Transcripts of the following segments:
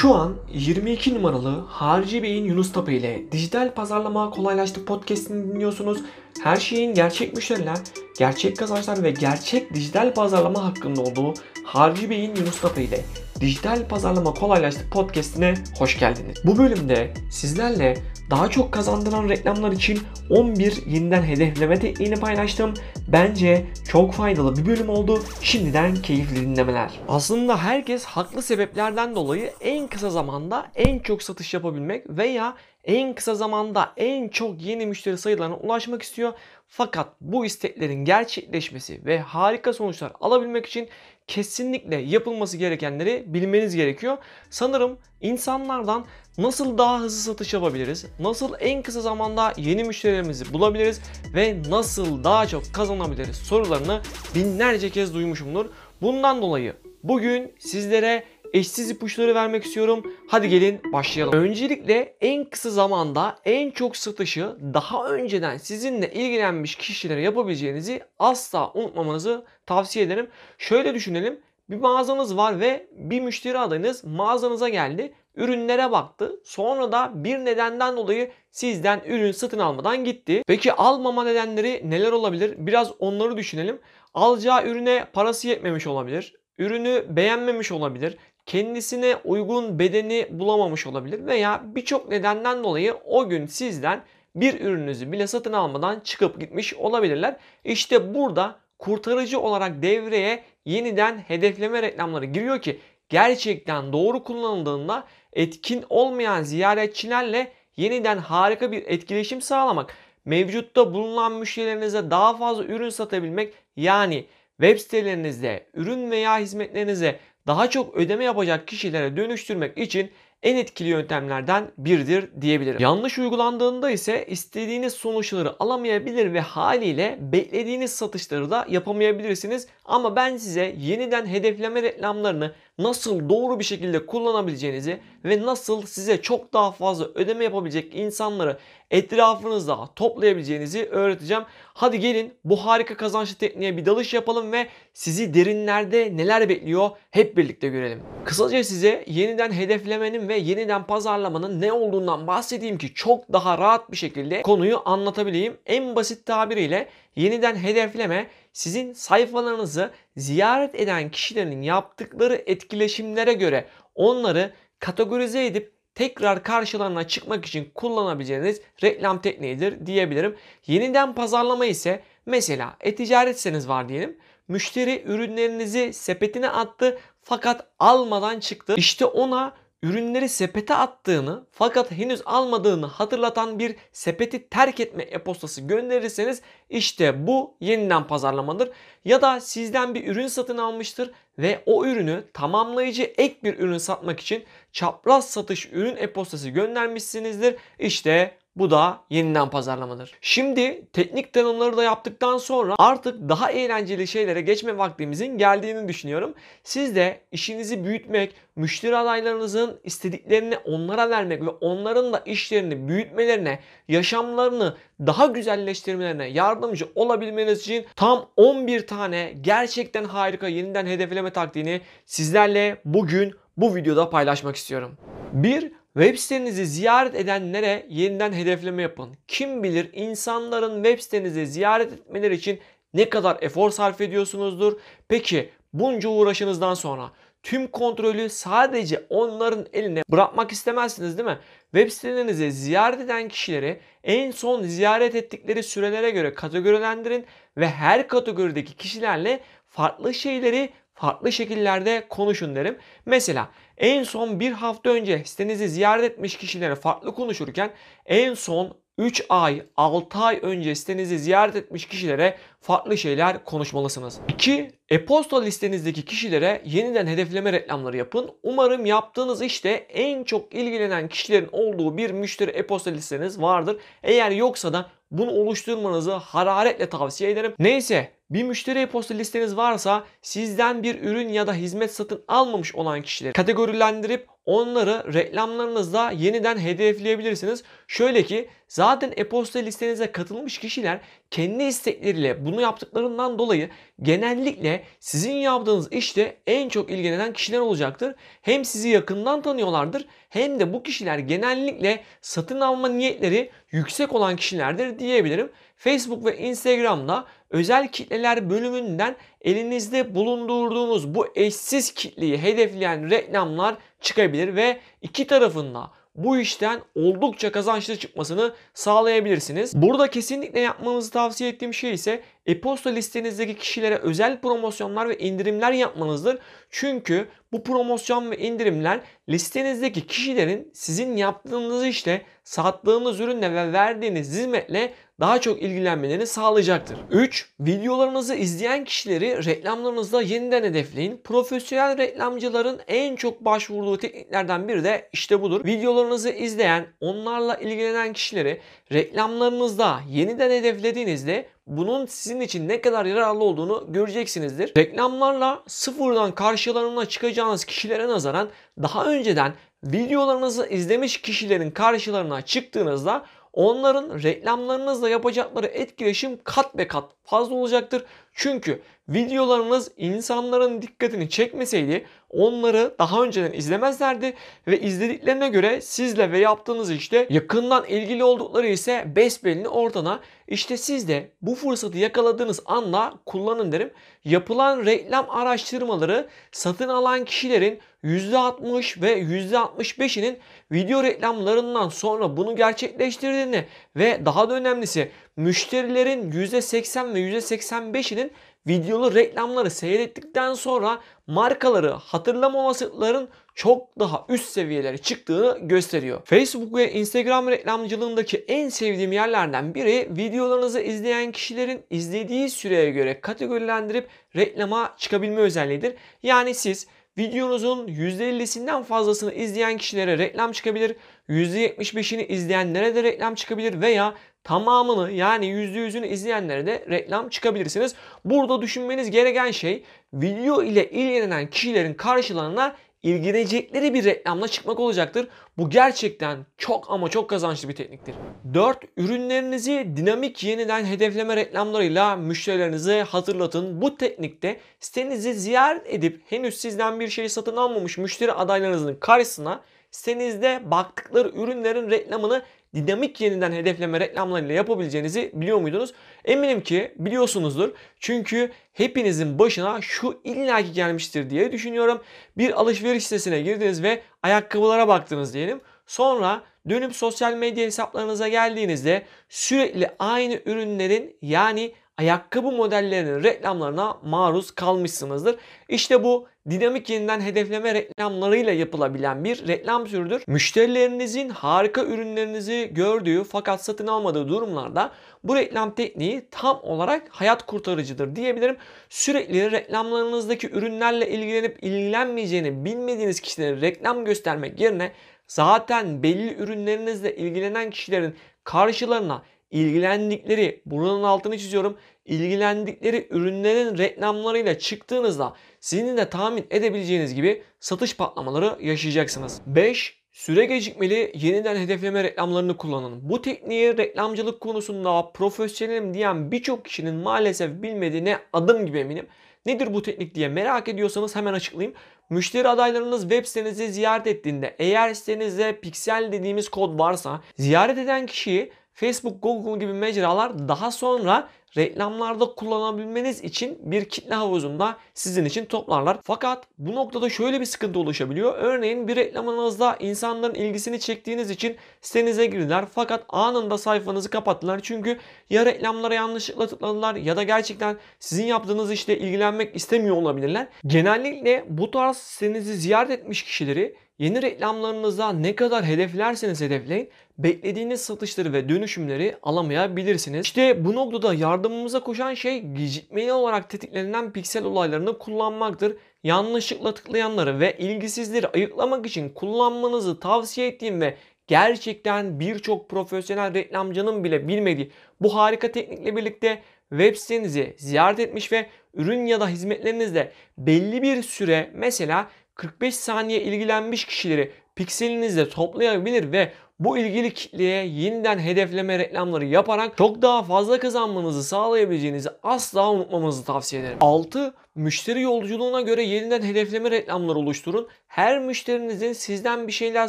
Şu an 22 numaralı Harci Bey'in Yunus Tapı ile Dijital Pazarlama Kolaylaştı podcastini dinliyorsunuz. Her şeyin gerçek müşteriler, gerçek kazançlar ve gerçek dijital pazarlama hakkında olduğu Harci Bey'in Yunus Tapı ile Dijital Pazarlama Kolaylaştı podcastine hoş geldiniz. Bu bölümde sizlerle daha çok kazandıran reklamlar için 11 yeniden hedefleme tekniğini paylaştım. Bence çok faydalı bir bölüm oldu. Şimdiden keyifli dinlemeler. Aslında herkes haklı sebeplerden dolayı en kısa zamanda en çok satış yapabilmek veya en kısa zamanda en çok yeni müşteri sayılarına ulaşmak istiyor. Fakat bu isteklerin gerçekleşmesi ve harika sonuçlar alabilmek için kesinlikle yapılması gerekenleri bilmeniz gerekiyor. Sanırım insanlardan nasıl daha hızlı satış yapabiliriz, nasıl en kısa zamanda yeni müşterilerimizi bulabiliriz ve nasıl daha çok kazanabiliriz sorularını binlerce kez duymuşumdur. Bundan dolayı bugün sizlere eşsiz ipuçları vermek istiyorum. Hadi gelin başlayalım. Öncelikle en kısa zamanda en çok satışı daha önceden sizinle ilgilenmiş kişilere yapabileceğinizi asla unutmamanızı tavsiye ederim. Şöyle düşünelim. Bir mağazanız var ve bir müşteri adayınız mağazanıza geldi. Ürünlere baktı. Sonra da bir nedenden dolayı sizden ürün satın almadan gitti. Peki almama nedenleri neler olabilir? Biraz onları düşünelim. Alacağı ürüne parası yetmemiş olabilir. Ürünü beğenmemiş olabilir kendisine uygun bedeni bulamamış olabilir veya birçok nedenden dolayı o gün sizden bir ürününüzü bile satın almadan çıkıp gitmiş olabilirler. İşte burada kurtarıcı olarak devreye yeniden hedefleme reklamları giriyor ki gerçekten doğru kullanıldığında etkin olmayan ziyaretçilerle yeniden harika bir etkileşim sağlamak, mevcutta bulunan müşterilerinize daha fazla ürün satabilmek yani web sitelerinizde ürün veya hizmetlerinize daha çok ödeme yapacak kişilere dönüştürmek için en etkili yöntemlerden biridir diyebilirim. Yanlış uygulandığında ise istediğiniz sonuçları alamayabilir ve haliyle beklediğiniz satışları da yapamayabilirsiniz. Ama ben size yeniden hedefleme reklamlarını nasıl doğru bir şekilde kullanabileceğinizi ve nasıl size çok daha fazla ödeme yapabilecek insanları etrafınızda toplayabileceğinizi öğreteceğim. Hadi gelin bu harika kazançlı tekniğe bir dalış yapalım ve sizi derinlerde neler bekliyor hep birlikte görelim. Kısaca size yeniden hedeflemenin ve yeniden pazarlamanın ne olduğundan bahsedeyim ki çok daha rahat bir şekilde konuyu anlatabileyim. En basit tabiriyle yeniden hedefleme sizin sayfalarınızı ziyaret eden kişilerin yaptıkları etkileşimlere göre onları kategorize edip tekrar karşılarına çıkmak için kullanabileceğiniz reklam tekniğidir diyebilirim. Yeniden pazarlama ise mesela e-ticaret var diyelim. Müşteri ürünlerinizi sepetine attı fakat almadan çıktı. İşte ona ürünleri sepete attığını fakat henüz almadığını hatırlatan bir sepeti terk etme e-postası gönderirseniz işte bu yeniden pazarlamadır. Ya da sizden bir ürün satın almıştır ve o ürünü tamamlayıcı ek bir ürün satmak için çapraz satış ürün e-postası göndermişsinizdir. İşte bu da yeniden pazarlamadır. Şimdi teknik tanımları da yaptıktan sonra artık daha eğlenceli şeylere geçme vaktimizin geldiğini düşünüyorum. Siz de işinizi büyütmek, müşteri adaylarınızın istediklerini onlara vermek ve onların da işlerini büyütmelerine, yaşamlarını daha güzelleştirmelerine yardımcı olabilmeniz için tam 11 tane gerçekten harika yeniden hedefleme taktiğini sizlerle bugün bu videoda paylaşmak istiyorum. Bir Web sitenizi ziyaret edenlere yeniden hedefleme yapın. Kim bilir insanların web sitenizi ziyaret etmeleri için ne kadar efor sarf ediyorsunuzdur. Peki bunca uğraşınızdan sonra tüm kontrolü sadece onların eline bırakmak istemezsiniz değil mi? Web sitelerinizi ziyaret eden kişileri en son ziyaret ettikleri sürelere göre kategorilendirin ve her kategorideki kişilerle farklı şeyleri farklı şekillerde konuşun derim. Mesela en son bir hafta önce sitenizi ziyaret etmiş kişilere farklı konuşurken en son 3 ay, 6 ay önce sitenizi ziyaret etmiş kişilere farklı şeyler konuşmalısınız. 2. E-posta listenizdeki kişilere yeniden hedefleme reklamları yapın. Umarım yaptığınız işte en çok ilgilenen kişilerin olduğu bir müşteri e-posta listeniz vardır. Eğer yoksa da bunu oluşturmanızı hararetle tavsiye ederim. Neyse bir müşteri e-posta listeniz varsa sizden bir ürün ya da hizmet satın almamış olan kişileri kategorilendirip onları reklamlarınızda yeniden hedefleyebilirsiniz. Şöyle ki zaten e-posta listenize katılmış kişiler kendi istekleriyle bunu yaptıklarından dolayı genellikle sizin yaptığınız işte en çok ilgilenen kişiler olacaktır. Hem sizi yakından tanıyorlardır hem de bu kişiler genellikle satın alma niyetleri yüksek olan kişilerdir diyebilirim. Facebook ve Instagram'da özel kitleler bölümünden elinizde bulundurduğunuz bu eşsiz kitleyi hedefleyen reklamlar çıkabilir ve iki tarafında bu işten oldukça kazançlı çıkmasını sağlayabilirsiniz. Burada kesinlikle yapmanızı tavsiye ettiğim şey ise e-posta listenizdeki kişilere özel promosyonlar ve indirimler yapmanızdır. Çünkü bu promosyon ve indirimler listenizdeki kişilerin sizin yaptığınız işte sattığınız ürünle ve verdiğiniz hizmetle daha çok ilgilenmelerini sağlayacaktır. 3. Videolarınızı izleyen kişileri reklamlarınızda yeniden hedefleyin. Profesyonel reklamcıların en çok başvurduğu tekniklerden biri de işte budur. Videolarınızı izleyen, onlarla ilgilenen kişileri reklamlarınızda yeniden hedeflediğinizde bunun sizin için ne kadar yararlı olduğunu göreceksinizdir. Reklamlarla sıfırdan karşılarına çıkacağınız kişilere nazaran daha önceden videolarınızı izlemiş kişilerin karşılarına çıktığınızda onların reklamlarınızla yapacakları etkileşim kat be kat fazla olacaktır. Çünkü videolarınız insanların dikkatini çekmeseydi onları daha önceden izlemezlerdi ve izlediklerine göre sizle ve yaptığınız işte yakından ilgili oldukları ise besbelli ortana. İşte siz de bu fırsatı yakaladığınız anda kullanın derim. Yapılan reklam araştırmaları satın alan kişilerin %60 ve %65'inin video reklamlarından sonra bunu gerçekleştirdiğini ve daha da önemlisi müşterilerin %80 ve %85'inin videolu reklamları seyrettikten sonra markaları hatırlama olasılıkların çok daha üst seviyelere çıktığını gösteriyor. Facebook ve Instagram reklamcılığındaki en sevdiğim yerlerden biri videolarınızı izleyen kişilerin izlediği süreye göre kategorilendirip reklama çıkabilme özelliğidir. Yani siz videonuzun %50'sinden fazlasını izleyen kişilere reklam çıkabilir. %75'ini izleyenlere de reklam çıkabilir veya tamamını yani %100'ünü izleyenlere de reklam çıkabilirsiniz. Burada düşünmeniz gereken şey video ile ilgilenen kişilerin karşılarına ilgilenecekleri bir reklamla çıkmak olacaktır. Bu gerçekten çok ama çok kazançlı bir tekniktir. 4. Ürünlerinizi dinamik yeniden hedefleme reklamlarıyla müşterilerinize hatırlatın. Bu teknikte sitenizi ziyaret edip henüz sizden bir şey satın almamış müşteri adaylarınızın karşısına sitenizde baktıkları ürünlerin reklamını dinamik yeniden hedefleme reklamlarıyla yapabileceğinizi biliyor muydunuz? Eminim ki biliyorsunuzdur. Çünkü hepinizin başına şu illaki gelmiştir diye düşünüyorum. Bir alışveriş sitesine girdiniz ve ayakkabılara baktınız diyelim. Sonra dönüp sosyal medya hesaplarınıza geldiğinizde sürekli aynı ürünlerin yani ayakkabı modellerinin reklamlarına maruz kalmışsınızdır. İşte bu dinamik yeniden hedefleme reklamlarıyla yapılabilen bir reklam türüdür. Müşterilerinizin harika ürünlerinizi gördüğü fakat satın almadığı durumlarda bu reklam tekniği tam olarak hayat kurtarıcıdır diyebilirim. Sürekli reklamlarınızdaki ürünlerle ilgilenip ilgilenmeyeceğini bilmediğiniz kişilere reklam göstermek yerine zaten belli ürünlerinizle ilgilenen kişilerin karşılarına ilgilendikleri, buranın altını çiziyorum, ilgilendikleri ürünlerin reklamlarıyla çıktığınızda sizin de tahmin edebileceğiniz gibi satış patlamaları yaşayacaksınız. 5. Süre gecikmeli yeniden hedefleme reklamlarını kullanın. Bu tekniği reklamcılık konusunda profesyonelim diyen birçok kişinin maalesef bilmediğine adım gibi eminim. Nedir bu teknik diye merak ediyorsanız hemen açıklayayım. Müşteri adaylarınız web sitenizi ziyaret ettiğinde eğer sitenizde piksel dediğimiz kod varsa ziyaret eden kişiyi Facebook, Google gibi mecralar daha sonra reklamlarda kullanabilmeniz için bir kitle havuzunda sizin için toplarlar. Fakat bu noktada şöyle bir sıkıntı oluşabiliyor. Örneğin bir reklamınızda insanların ilgisini çektiğiniz için sitenize girdiler fakat anında sayfanızı kapattılar. Çünkü ya reklamlara yanlışlıkla tıkladılar ya da gerçekten sizin yaptığınız işle ilgilenmek istemiyor olabilirler. Genellikle bu tarz sitenizi ziyaret etmiş kişileri Yeni reklamlarınıza ne kadar hedeflerseniz hedefleyin beklediğiniz satışları ve dönüşümleri alamayabilirsiniz. İşte bu noktada yardımımıza koşan şey gecikmeli olarak tetiklenen piksel olaylarını kullanmaktır. Yanlışlıkla tıklayanları ve ilgisizleri ayıklamak için kullanmanızı tavsiye ettiğim ve gerçekten birçok profesyonel reklamcının bile bilmediği bu harika teknikle birlikte web sitenizi ziyaret etmiş ve ürün ya da hizmetlerinizle belli bir süre mesela 45 saniye ilgilenmiş kişileri pikselinizde toplayabilir ve bu ilgili kitleye yeniden hedefleme reklamları yaparak çok daha fazla kazanmanızı sağlayabileceğinizi asla unutmamanızı tavsiye ederim. 6. Müşteri yolculuğuna göre yeniden hedefleme reklamları oluşturun. Her müşterinizin sizden bir şeyler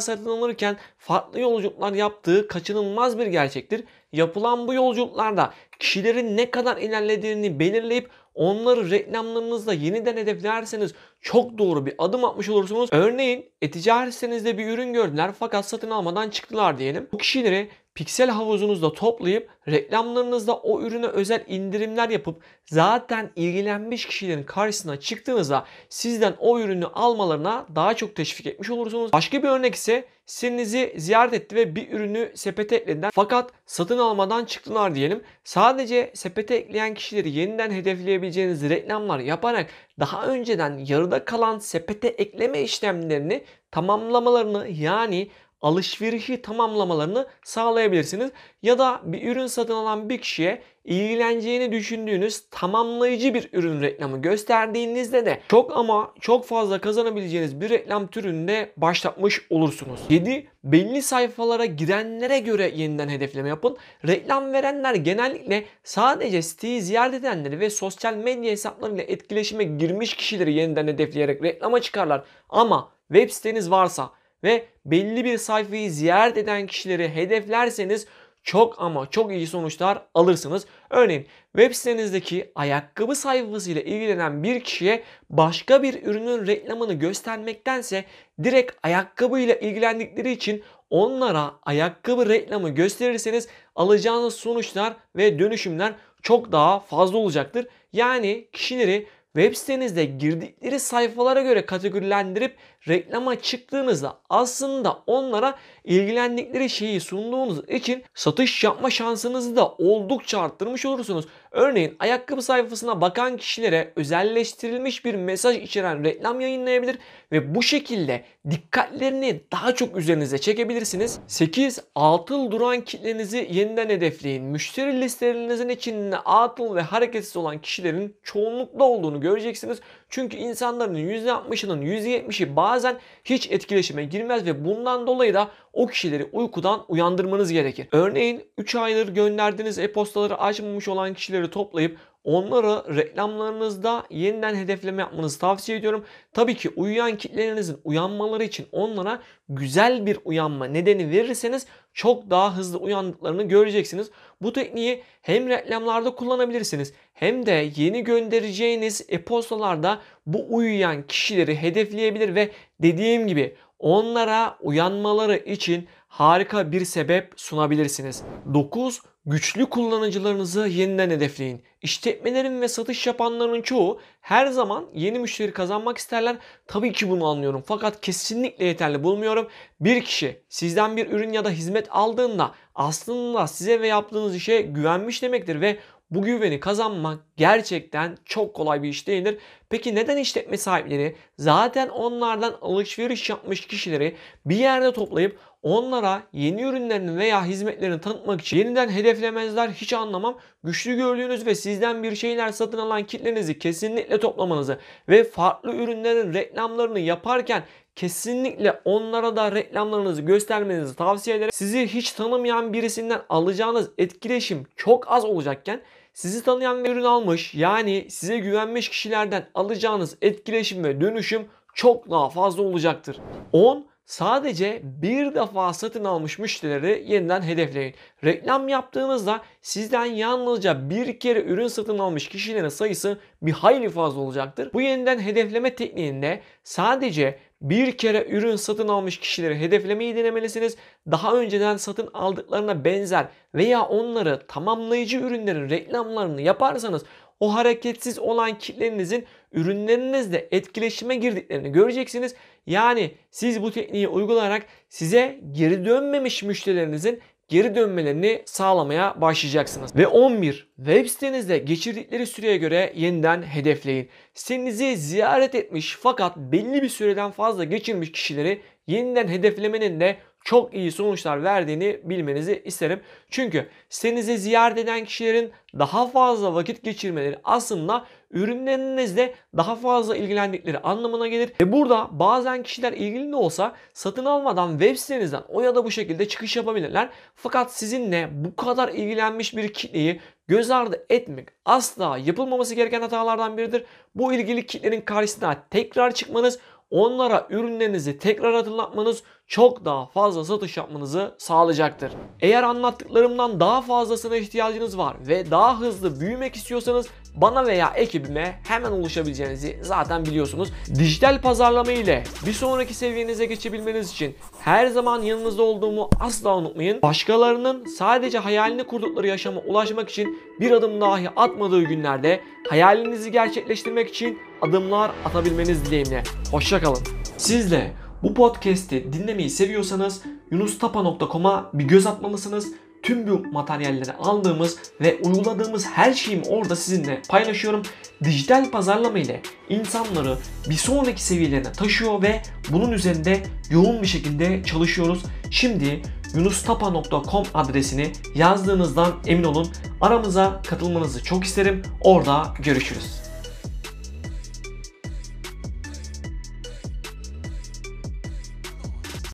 satın alırken farklı yolculuklar yaptığı kaçınılmaz bir gerçektir. Yapılan bu yolculuklarda kişilerin ne kadar ilerlediğini belirleyip onları reklamlarınızla yeniden hedeflerseniz çok doğru bir adım atmış olursunuz. Örneğin e-ticaret sitenizde bir ürün gördüler fakat satın almadan çıktılar diyelim. Bu kişileri piksel havuzunuzda toplayıp reklamlarınızda o ürüne özel indirimler yapıp zaten ilgilenmiş kişilerin karşısına çıktığınızda sizden o ürünü almalarına daha çok teşvik etmiş olursunuz. Başka bir örnek ise sitenizi ziyaret etti ve bir ürünü sepete eklediler fakat satın almadan çıktılar diyelim. Sadece sepete ekleyen kişileri yeniden hedefleyebileceğiniz reklamlar yaparak daha önceden yarıda kalan sepete ekleme işlemlerini tamamlamalarını yani alışverişi tamamlamalarını sağlayabilirsiniz. Ya da bir ürün satın alan bir kişiye ilgileneceğini düşündüğünüz tamamlayıcı bir ürün reklamı gösterdiğinizde de çok ama çok fazla kazanabileceğiniz bir reklam türünde başlatmış olursunuz. 7. Belli sayfalara girenlere göre yeniden hedefleme yapın. Reklam verenler genellikle sadece siteyi ziyaret edenleri ve sosyal medya hesaplarıyla etkileşime girmiş kişileri yeniden hedefleyerek reklama çıkarlar. Ama web siteniz varsa ve belli bir sayfayı ziyaret eden kişileri hedeflerseniz çok ama çok iyi sonuçlar alırsınız. Örneğin web sitenizdeki ayakkabı sayfasıyla ilgilenen bir kişiye başka bir ürünün reklamını göstermektense direkt ayakkabıyla ilgilendikleri için onlara ayakkabı reklamı gösterirseniz alacağınız sonuçlar ve dönüşümler çok daha fazla olacaktır. Yani kişileri web sitenizde girdikleri sayfalara göre kategorilendirip reklama çıktığınızda aslında onlara ilgilendikleri şeyi sunduğunuz için satış yapma şansınızı da oldukça arttırmış olursunuz. Örneğin ayakkabı sayfasına bakan kişilere özelleştirilmiş bir mesaj içeren reklam yayınlayabilir ve bu şekilde dikkatlerini daha çok üzerinize çekebilirsiniz. 8. Atıl duran kitlenizi yeniden hedefleyin. Müşteri listelerinizin içinde atıl ve hareketsiz olan kişilerin çoğunlukla olduğunu göreceksiniz. Çünkü insanların %60'ının %70'i bazen hiç etkileşime girmez ve bundan dolayı da o kişileri uykudan uyandırmanız gerekir. Örneğin 3 aydır gönderdiğiniz e-postaları açmamış olan kişileri toplayıp Onları reklamlarınızda yeniden hedefleme yapmanızı tavsiye ediyorum. Tabii ki uyuyan kitlelerinizin uyanmaları için onlara güzel bir uyanma nedeni verirseniz çok daha hızlı uyandıklarını göreceksiniz. Bu tekniği hem reklamlarda kullanabilirsiniz hem de yeni göndereceğiniz e-postalarda bu uyuyan kişileri hedefleyebilir ve dediğim gibi onlara uyanmaları için harika bir sebep sunabilirsiniz. 9 Güçlü kullanıcılarınızı yeniden hedefleyin. İşletmelerin ve satış yapanların çoğu her zaman yeni müşteri kazanmak isterler. Tabii ki bunu anlıyorum fakat kesinlikle yeterli bulmuyorum. Bir kişi sizden bir ürün ya da hizmet aldığında aslında size ve yaptığınız işe güvenmiş demektir ve bu güveni kazanmak gerçekten çok kolay bir iş değildir. Peki neden işletme sahipleri zaten onlardan alışveriş yapmış kişileri bir yerde toplayıp onlara yeni ürünlerini veya hizmetlerini tanıtmak için yeniden hedeflemezler hiç anlamam. Güçlü gördüğünüz ve sizden bir şeyler satın alan kitlenizi kesinlikle toplamanızı ve farklı ürünlerin reklamlarını yaparken kesinlikle onlara da reklamlarınızı göstermenizi tavsiye ederim. Sizi hiç tanımayan birisinden alacağınız etkileşim çok az olacakken sizi tanıyan bir ürün almış yani size güvenmiş kişilerden alacağınız etkileşim ve dönüşüm çok daha fazla olacaktır. 10 sadece bir defa satın almış müşterileri yeniden hedefleyin. Reklam yaptığınızda sizden yalnızca bir kere ürün satın almış kişilerin sayısı bir hayli fazla olacaktır. Bu yeniden hedefleme tekniğinde sadece bir kere ürün satın almış kişileri hedeflemeyi denemelisiniz. Daha önceden satın aldıklarına benzer veya onları tamamlayıcı ürünlerin reklamlarını yaparsanız o hareketsiz olan kitlerinizin ürünlerinizle etkileşime girdiklerini göreceksiniz. Yani siz bu tekniği uygulayarak size geri dönmemiş müşterilerinizin geri dönmelerini sağlamaya başlayacaksınız. Ve 11. Web sitenizde geçirdikleri süreye göre yeniden hedefleyin. Sitenizi ziyaret etmiş fakat belli bir süreden fazla geçirmiş kişileri yeniden hedeflemenin de çok iyi sonuçlar verdiğini bilmenizi isterim. Çünkü sitenizi ziyaret eden kişilerin daha fazla vakit geçirmeleri aslında ürünlerinizle daha fazla ilgilendikleri anlamına gelir. Ve burada bazen kişiler ilgili de olsa satın almadan web sitenizden o ya da bu şekilde çıkış yapabilirler. Fakat sizinle bu kadar ilgilenmiş bir kitleyi göz ardı etmek asla yapılmaması gereken hatalardan biridir. Bu ilgili kitlenin karşısına tekrar çıkmanız onlara ürünlerinizi tekrar hatırlatmanız çok daha fazla satış yapmanızı sağlayacaktır. Eğer anlattıklarımdan daha fazlasına ihtiyacınız var ve daha hızlı büyümek istiyorsanız bana veya ekibime hemen ulaşabileceğinizi zaten biliyorsunuz. Dijital pazarlama ile bir sonraki seviyenize geçebilmeniz için her zaman yanınızda olduğumu asla unutmayın. Başkalarının sadece hayalini kurdukları yaşama ulaşmak için bir adım dahi atmadığı günlerde hayalinizi gerçekleştirmek için adımlar atabilmeniz dileğimle. Hoşçakalın. Siz de bu podcast'i dinlemeyi seviyorsanız yunustapa.com'a bir göz atmalısınız. Tüm bu materyalleri aldığımız ve uyguladığımız her şeyimi orada sizinle paylaşıyorum. Dijital pazarlama ile insanları bir sonraki seviyelerine taşıyor ve bunun üzerinde yoğun bir şekilde çalışıyoruz. Şimdi yunustapa.com adresini yazdığınızdan emin olun. Aramıza katılmanızı çok isterim. Orada görüşürüz.